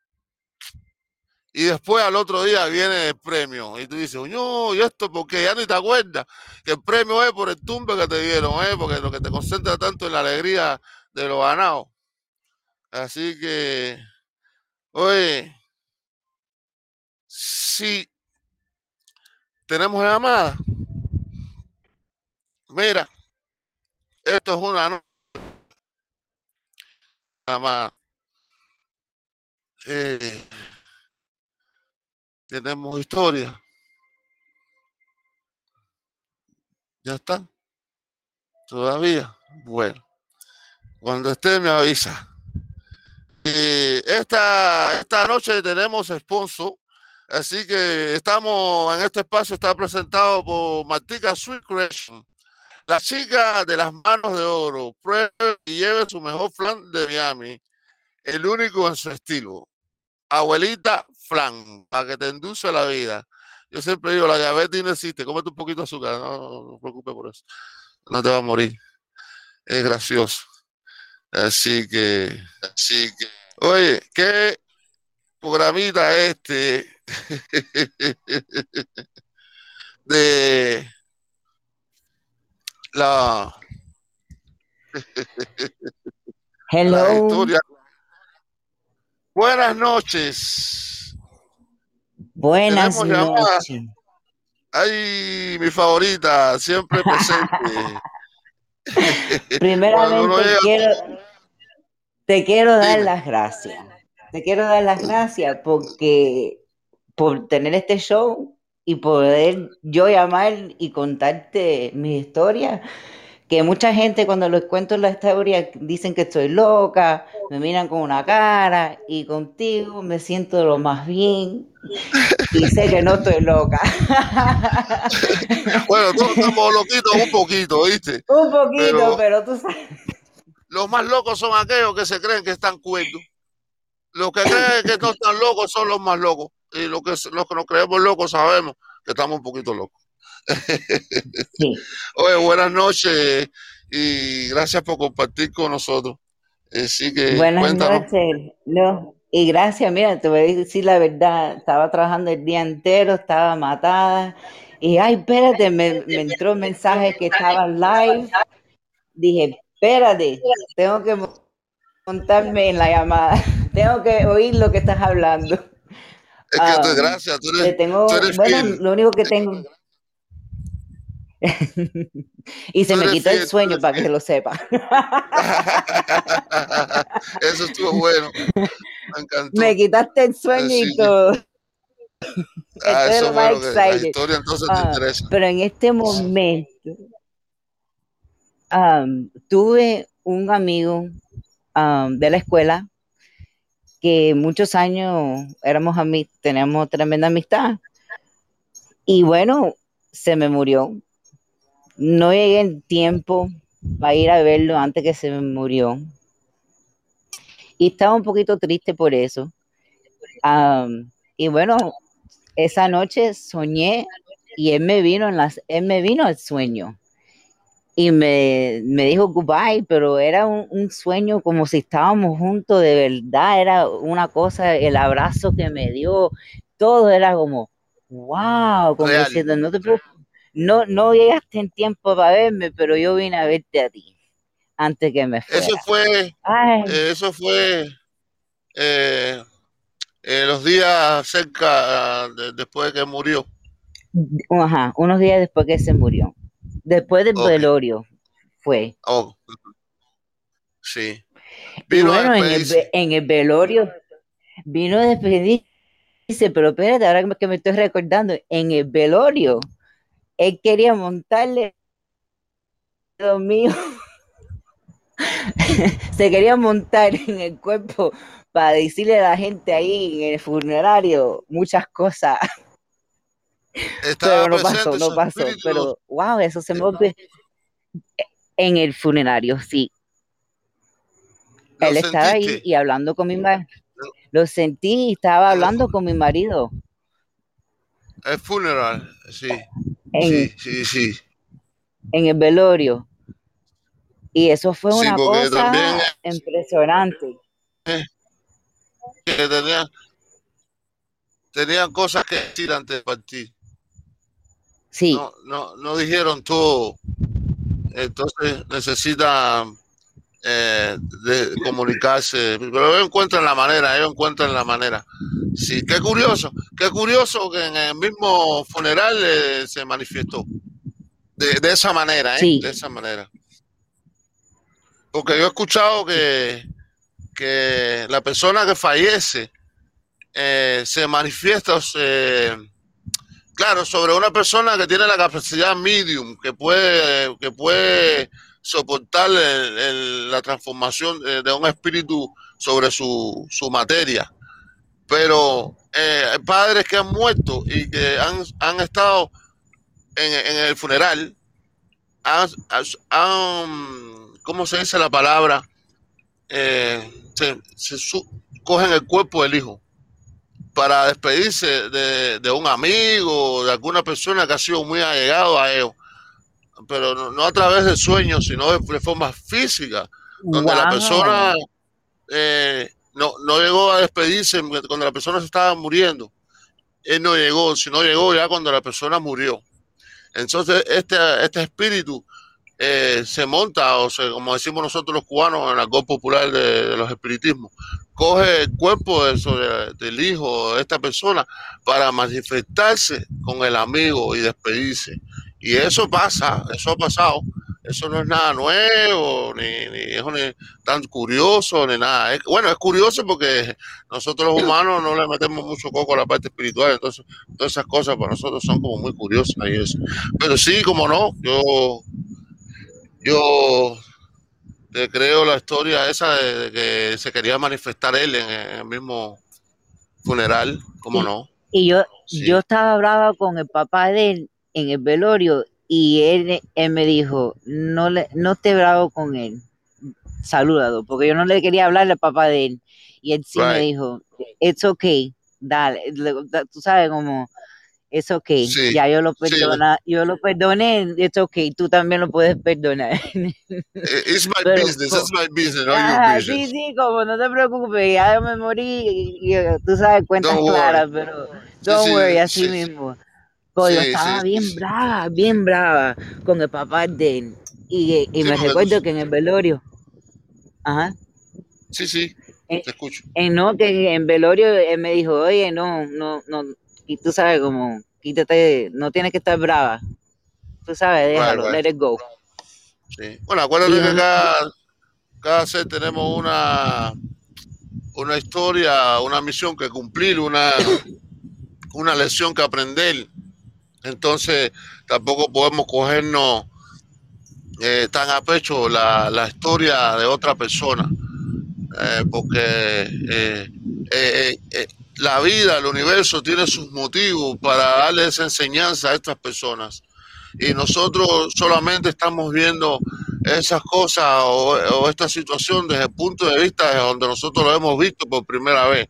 Y después al otro día viene el premio. Y tú dices, no, ¿y esto porque Ya ni te acuerdas que el premio es por el tumbe que te dieron, ¿eh? porque lo que te concentra tanto en la alegría de lo ganado. Así que, oye, si tenemos llamada, mira, esto es una llamada. Eh, tenemos historia. ¿Ya está? ¿Todavía? Bueno. Cuando esté me avisa. Y esta, esta noche tenemos sponsor. Así que estamos en este espacio, está presentado por Martica Sweet Creation, la chica de las manos de oro. Pruebe y lleve su mejor flan de Miami, el único en su estilo abuelita flan, para que te induce la vida. Yo siempre digo, la diabetes no existe, cómete un poquito de azúcar, no, no, te preocupes por eso, no te va a morir. Es gracioso. Así que, así que, oye, qué programita este <laughs> de la, <laughs> Hello. la historia Buenas noches. Buenas noches. Ay, mi favorita, siempre presente. <laughs> Primeramente quiero, te quiero dar las gracias. Te quiero dar las gracias porque por tener este show y poder yo llamar y contarte mi historia que mucha gente cuando les cuento la historia dicen que estoy loca, me miran con una cara y contigo me siento lo más bien y sé que no estoy loca. <laughs> bueno, todos estamos loquitos un poquito, ¿viste? Un poquito, pero, tú sabes. Los más locos son aquellos que se creen que están cuerdos. Los que creen que no están locos son los más locos. Y los que, los que nos creemos locos sabemos que estamos un poquito locos. <laughs> Oye, buenas noches y gracias por compartir con nosotros. Así que, buenas noches. No, y gracias, mira, te voy a decir la verdad, estaba trabajando el día entero, estaba matada. Y ay, espérate, me, me entró un mensaje que estaba live. Dije, espérate, tengo que montarme en la llamada, <laughs> tengo que oír lo que estás hablando. Es que um, gracias, tú eres, tengo, bueno, lo único que tengo, <laughs> y se me quitó el sueño para que lo sepa. <laughs> Eso estuvo bueno. Me quitaste el sueño y todo. <laughs> Ah, eso bueno, la historia entonces te ah, interesa. Pero en este momento um, tuve un amigo um, de la escuela que muchos años éramos amigos, teníamos tremenda amistad. Y bueno, se me murió no llegué en tiempo para ir a verlo antes que se me murió. Y estaba un poquito triste por eso. y bueno, esa noche soñé y él me vino en las, él me vino el sueño y me, me, dijo goodbye, pero era un, sueño como si estábamos juntos de verdad, era una cosa, el abrazo que me dio, todo era como, wow, como diciendo, no te no, no llegaste en tiempo para verme, pero yo vine a verte a ti antes que me fuera. Eso fue, eso fue eh, eh, los días cerca después de que murió. Ajá, unos días después que se murió. Después del velorio fue. Oh. Sí. Vino bueno, en el, en el, velorio vino a despedirse, pero espérate, ahora que me estoy recordando, en el velorio, él quería montarle lo mío. <laughs> se quería montar en el cuerpo para decirle a la gente ahí en el funerario muchas cosas. pero no pasó, no pasó. Pero wow, eso se me en el funerario, sí. Él estaba ahí y hablando con mi marido. Lo sentí y estaba hablando con mi marido. El funeral, sí. sí, sí, sí. En el velorio. Y eso fue una cosa impresionante. Eh, tenían, tenían cosas que decir antes de partir. Sí. No, no, no dijeron todo. Entonces necesitan eh, de comunicarse. Pero ellos encuentran la manera, ellos encuentran la manera. Sí, qué curioso, qué curioso que en el mismo funeral eh, se manifestó. De, de, esa manera, ¿eh? De esa manera. Porque yo he escuchado que, que la persona que fallece eh, se manifiesta, claro, sobre una persona que tiene la capacidad medium, que puede, que puede soportar la transformación de, un espíritu sobre su, su materia. Pero eh, padres que han muerto y que han, han estado en, el funeral, han, ¿cómo se dice la palabra? Eh, se, cogen el cuerpo del hijo para despedirse de, un amigo, de alguna persona que ha sido muy allegado a ellos, pero no, a través del sueño, sino de, forma física, donde la persona eh, no, no llegó a despedirse cuando la persona se estaba muriendo. Él no llegó, sino llegó ya cuando la persona murió. Entonces, este, este espíritu eh, se monta, o sea, como decimos nosotros los cubanos en el gol popular de, los espiritismos, coge el cuerpo de, del hijo de esta persona para manifestarse con el amigo y despedirse. Y eso pasa, eso ha pasado. Eso no es nada nuevo, ni, es tan curioso, ni nada. bueno, es curioso porque nosotros los humanos no le metemos mucho coco a la parte espiritual, entonces todas esas cosas para nosotros son como muy curiosas eso. Pero sí, como no, yo yo te creo la historia esa de, que se quería manifestar él en, el mismo funeral, ¿cómo no? Y yo, yo estaba brava con el papá de él en el velorio y él, él me dijo, no, le, no esté bravo con él, salúdalo, porque yo no le quería hablar al papá de él. Y él sí me dijo, it's okay, dale, tú sabes como es ok, ya yo lo perdona, yo lo perdoné, es ok, tú también lo puedes perdonar. Eh, it's my business, it's my business, no your business. Sí, sí, como no te preocupes, ya me morí, y, tú sabes, cuentas claras, pero don't worry, así mismo. Pues yo estaba bien brava, bien brava con el papá de él. Y, y me recuerdo que en el velorio, ajá. Sí, sí, te escucho. En, no, que en velorio él me dijo, oye, no, no, no, y tú sabes, como, quítate, no tienes que estar brava. Tú sabes, déjalo, let it go. Sí. Bueno, acuérdate que cada, cada ser tenemos una, una historia, una misión que cumplir, una, una lección que aprender. Entonces, tampoco podemos cogernos eh, tan a pecho la, la, historia de otra persona, eh, porque eh, eh, eh la vida, el universo tiene sus motivos para darle esa enseñanza a estas personas. Y nosotros solamente estamos viendo esas cosas o, esta situación desde el punto de vista de donde nosotros lo hemos visto por primera vez.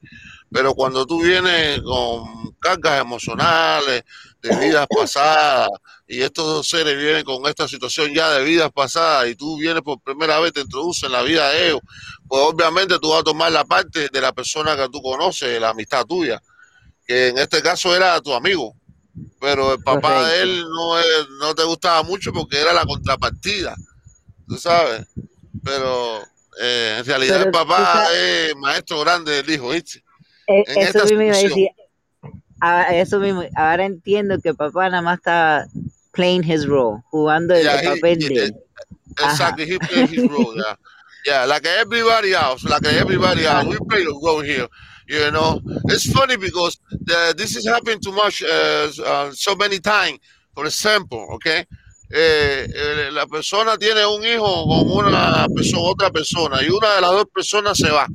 Pero cuando tú vienes con cargas emocionales, de vidas pasadas, y estos seres vienen con esta situación ya de vidas pasadas, y tú vienes por primera vez, te introduces en la vida de ellos, pues obviamente tú vas a tomar la parte de la persona que tú conoces, la amistad tuya, que en este caso era tu amigo, pero el papá de él no, no te gustaba mucho porque era la contrapartida, tú sabes, pero eh, en realidad el papá es maestro grande del hijo, ¿viste? Eh, eso mismo decía, ah, eso mismo, ahora entiendo que papá nada más está playing his role, jugando el, papel de Exactly, he played his role, yeah. Yeah, like everybody else, like everybody else, we play a role here. You know, it's funny because the, this is happening too much, uh, uh, so many times. For example, okay, eh, eh, la persona tiene un hijo con una persona, otra persona, y una de las dos personas se va.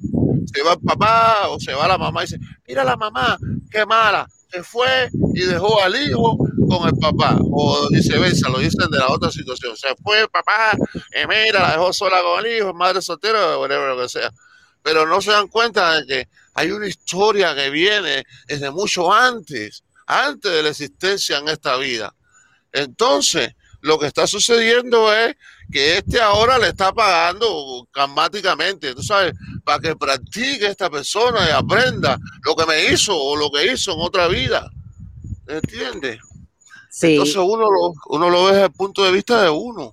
Se va el papá o se va la mamá y dice, mira la mamá, qué mala, se fue y dejó al hijo con el papá. O viceversa, lo dicen de la otra situación. Se fue el papá, y mira, la dejó sola con el hijo, madre soltera, o lo que sea. Pero no se dan cuenta de que hay una historia que viene desde mucho antes, antes de la existencia en esta vida. Entonces, lo que está sucediendo es que este ahora le está pagando karmáticamente, tú sabes, para que practique esta persona y aprenda lo que me hizo o lo que hizo en otra vida. ¿Entiendes? Sí. Entonces uno lo, uno lo ve desde el punto de vista de uno,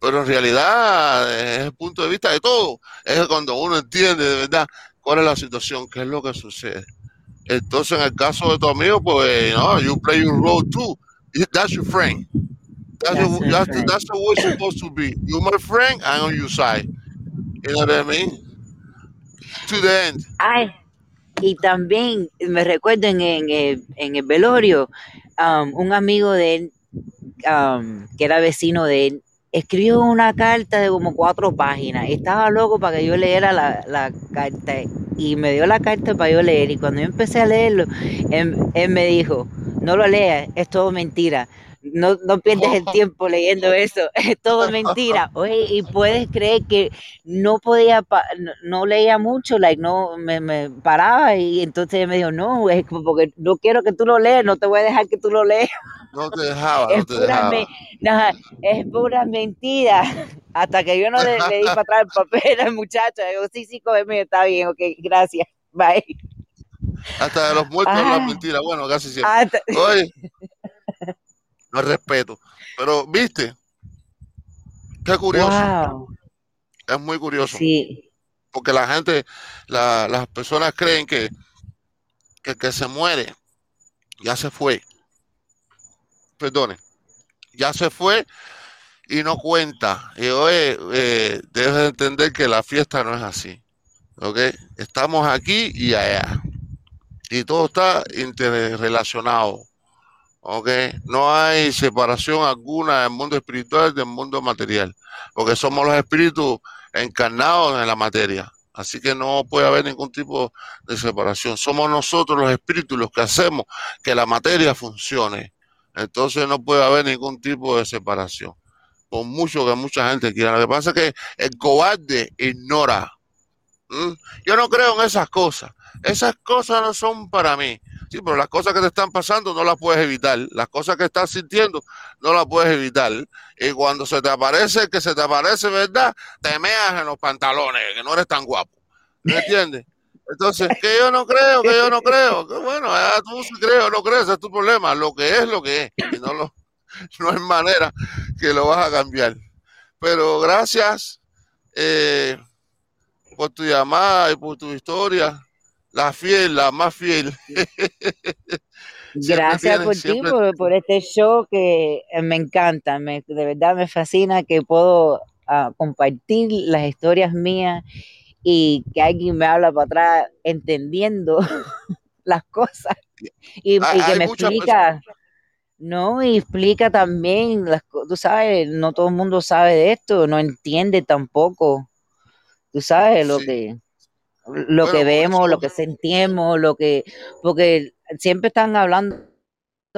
pero en realidad es el punto de vista de todo. Es cuando uno entiende de verdad cuál es la situación, qué es lo que sucede. Entonces en el caso de tu amigo, pues, no, you play your role too. That's your friend. That's, that's, a, that's, the, that's the way it's supposed to be. You're my friend, I'm on your side. You know what I mean? To the end. Ay, y también me recuerdo en, en el velorio, um, un amigo de él, um, que era vecino de él, escribió una carta de como cuatro páginas. Estaba loco para que yo leyera la, la carta y me dio la carta para yo leer. Y cuando yo empecé a leerlo, él, él me dijo, no lo leas, es todo mentira no, no pierdes el <laughs> tiempo leyendo eso, <laughs> es todo mentira. Oye, y puedes creer que no podía, no, leía mucho, like, no, me, me, paraba y entonces me dijo, no, es porque no quiero que tú lo leas, no te voy a dejar que tú lo leas. No te dejaba, no te dejaba. es pura mentira. <laughs> Hasta que yo no le, di para atrás el papel al muchacho, digo, sí, sí, cógeme, está bien, ok, gracias, bye. Hasta de los muertos la mentira, bueno, casi siempre. Oye, no respeto. Pero, ¿viste? Qué curioso. Es muy curioso. Sí. Porque la gente, las personas creen que, que que se muere ya se fue. Perdone. Ya se fue y no cuenta. Y hoy eh, debes entender que la fiesta no es así. ¿Ok? Estamos aquí y allá. Y todo está interrelacionado. ¿Ok? No hay separación alguna del mundo espiritual del mundo material, porque somos los espíritus encarnados en la materia. Así que no puede haber ningún tipo de separación. Somos nosotros los espíritus los que hacemos que la materia funcione. Entonces no puede haber ningún tipo de separación. Por mucho que mucha gente quiera. Lo que pasa es que el cobarde ignora. Yo no creo en esas cosas. Esas cosas no son para mí. Sí, pero las cosas que te están pasando no las puedes evitar. Las cosas que estás sintiendo no las puedes evitar. Y cuando se te aparece, que se te aparece, ¿verdad? Te meas en los pantalones, que no eres tan guapo. ¿Me entiendes? Entonces, que yo no creo, que yo no creo. Que bueno, tú si crees o no crees, es tu problema. Lo que es, lo que es. Y no, lo, no es manera que lo vas a cambiar. Pero gracias eh, por tu llamada y por tu historia la fiel, la más fiel. <laughs> Gracias por ti, por, este show que eh, me encanta, me, de verdad me fascina que puedo ah, compartir las historias mías y que alguien me habla para atrás entendiendo <laughs> las cosas y, que me explica, no, y explica también, las, tú sabes, no todo el mundo sabe de esto, no entiende tampoco, tú sabes lo que lo que vemos, lo que sentimos, lo que, porque siempre están hablando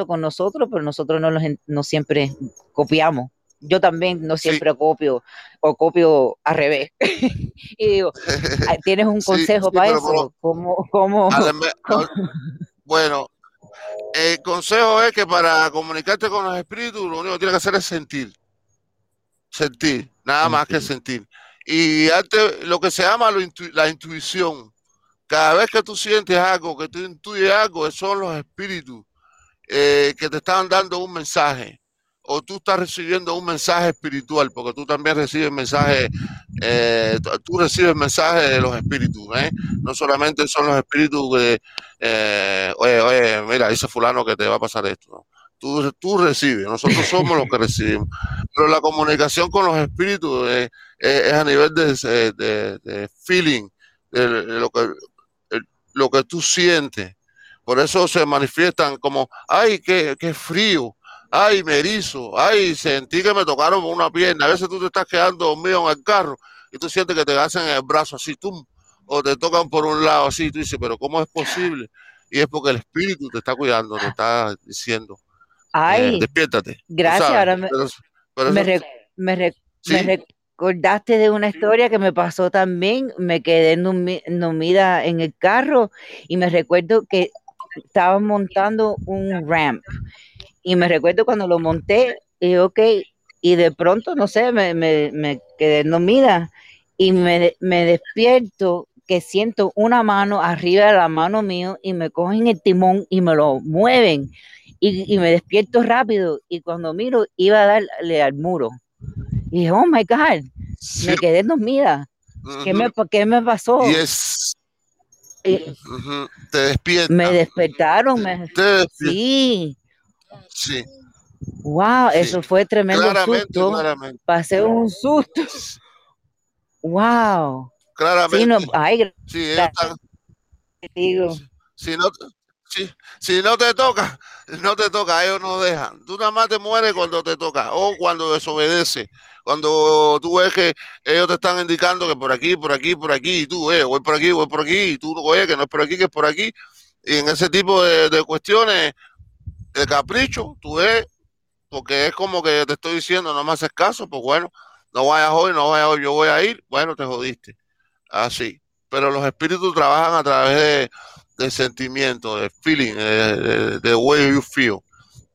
con nosotros, pero nosotros no, los, no siempre copiamos. yo también no siempre copio o copio al revés. <laughs> y digo, <laughs> ¿tienes un consejo para eso? ¿Cómo, <laughs> bueno, el consejo es que para comunicarte con los espíritus, lo único que tienes que hacer es sentir. Sentir, nada más que sentir. Y antes, lo que se llama la intuición. Cada vez que tú sientes algo, que tú intuyes algo, son los espíritus eh, que te están dando un mensaje o tú estás recibiendo un mensaje espiritual, porque tú también recibes mensajes, eh, tú recibes mensajes de los espíritus, ¿eh? no solamente son los espíritus de, eh, oye, oye, mira, dice fulano que te va a pasar esto, tú, tú recibes, nosotros somos los que recibimos, pero la comunicación con los espíritus es, a nivel de, feeling, de, lo, que, lo que tú sientes, por eso se manifiestan como, ay, qué, qué frío, ay, me erizo, ay, sentí que me tocaron una pierna. A veces tú te estás quedando dormido en el carro y tú sientes que te hacen el brazo así, tú, o te tocan por un lado así, y tú dices, pero ¿cómo es posible? Y es porque el espíritu te está cuidando, te está diciendo, eh, ay, despiértate. Gracias, ahora me, recordaste de una historia que me pasó también, me quedé dormida en el carro y me recuerdo que estaba montando un ramp y me recuerdo cuando lo monté, y ok, y de pronto, no sé, me, me, me quedé dormida y me, me, despierto que siento una mano arriba de la mano mío y me cogen el timón y me lo mueven y, y me despierto rápido y cuando miro iba a darle al muro. Y dije, oh my God, me quedé dormida. ¿Qué, me, ¿Qué me pasó? Te despiertan. Me despertaron. Me... Sí. Sí. Wow, eso fue tremendo susto. Pasé un susto. Wow. Claramente. Sí, no, ay, sí, digo. Si, no, si, no te toca, no te toca, ellos no dejan. Tú nada más te mueres cuando te toca o cuando desobedece. Cuando tú ves que ellos te están indicando que por aquí, por aquí, por aquí, y tú, eh, voy por aquí, voy por aquí, y tú, oye, que no es por aquí, que es por aquí. Y en ese tipo de cuestiones, de capricho, tú ves, porque es como que te estoy diciendo, no me haces caso, pues bueno, no vayas hoy, no vayas hoy, yo voy a ir, bueno, te jodiste. Así. Pero los espíritus trabajan a través de, sentimiento, de feeling, de, de, way you feel.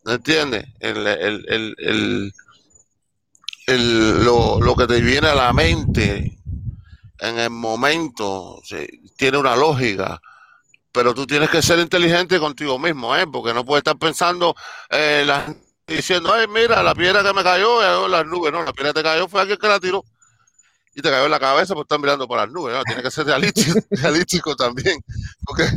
¿Me entiendes? El, lo, que te viene a la mente en el momento tiene una lógica pero tú tienes que ser inteligente contigo mismo, ¿eh? Porque no puedes estar pensando eh, diciendo, ay, mira, la piedra que me cayó en las nubes. No, la piedra que te cayó fue alguien que la tiró y te cayó en la cabeza por estar mirando por las nubes. ¿no? Tiene que ser realístico, <laughs> realístico también. Porque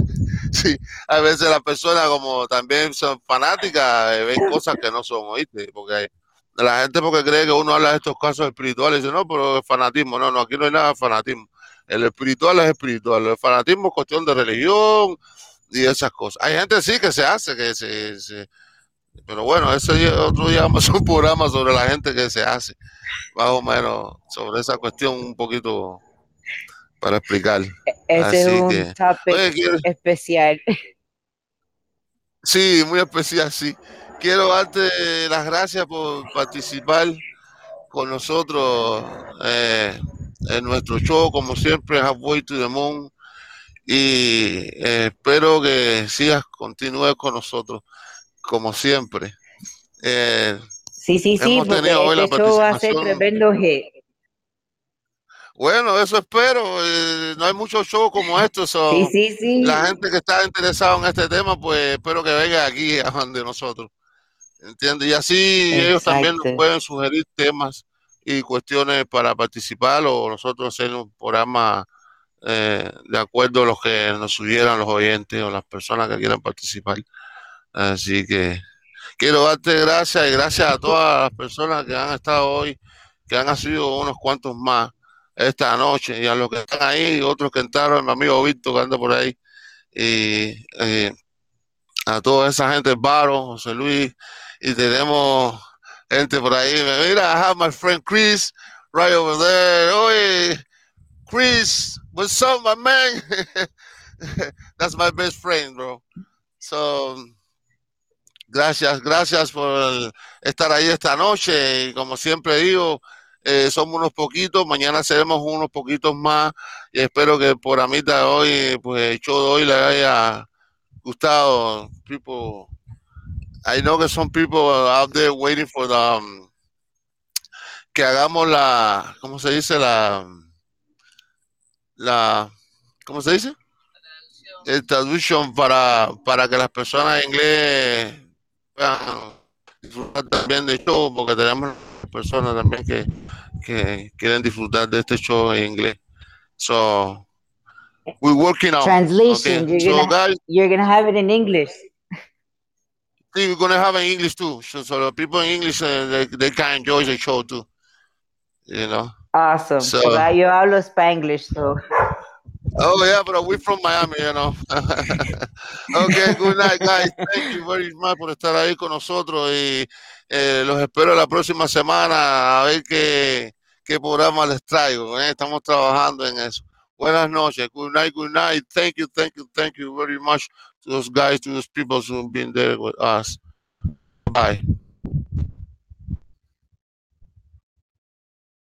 sí, a veces las personas como también son fanáticas, eh, ven cosas que no son, ¿oíste? Porque la gente porque cree que uno habla de estos casos espirituales, dice, no, pero es fanatismo. No, no, aquí no hay nada de fanatismo. El espiritual es espiritual, el fanatismo es cuestión de religión y esas cosas. Hay gente sí que se hace, que se, pero bueno, ese otro día vamos a un programa sobre la gente que se hace, más o menos sobre esa cuestión un poquito para explicar. Ese es un topic especial. Sí, muy especial, sí. Quiero darte las gracias por participar con nosotros eh, en nuestro show, como siempre, Halfway to the Moon. Y eh, espero que sigas, continúes con nosotros, como siempre. Eh, sí, sí, sí, porque este show va a ser tremendo Bueno, eso espero. Eh, no hay muchos shows como estos. sí, sí, sí. La gente que está interesada en este tema, pues espero que venga aquí a donde nosotros. ¿Entiendes? Y así ellos también nos pueden sugerir temas y cuestiones para participar o nosotros hacer un programa eh, de acuerdo a los que nos subieran los oyentes o las personas que quieran participar. Así que quiero darte gracias y gracias a todas las personas que han estado hoy, que han sido unos cuantos más esta noche y a los que están ahí y otros que entraron, mi amigo Víctor que anda por ahí y eh, a toda esa gente, Baro, José Luis y tenemos gente por ahí. Mira, I have my friend Chris right over there. Oye, Chris, what's up, my man? <laughs> That's my best friend, bro. So, Gracias, gracias por estar ahí esta noche. Y como siempre digo, eh, somos unos poquitos, mañana seremos unos poquitos más. Y espero que por amita hoy, pues el show de hoy le haya gustado. People, I know that some people out there waiting for the, um, que hagamos la, ¿cómo se dice? La, la, ¿cómo se dice? El traducción para, para que las personas en inglés puedan disfrutar también del show, porque tenemos personas también que, que quieren disfrutar de este show en inglés. So, we're working on translation. Okay. You're, so gonna, guys, you're gonna have it in English. We're gonna have it in English too. So, so the people in English uh, they, they can enjoy the show too. You know. Awesome. So, yo hablo Spanglish, so. Oh yeah, but we're from Miami, you know. <laughs> okay, good night, guys. Thank you very much por estar ahí con nosotros y eh, los espero la próxima semana a ver qué, qué programa les traigo. ¿eh? Estamos trabajando en eso. Buenas noches. Good night, good night. Thank you, thank you, thank you very much to those guys, to those people who've been there with us. Bye.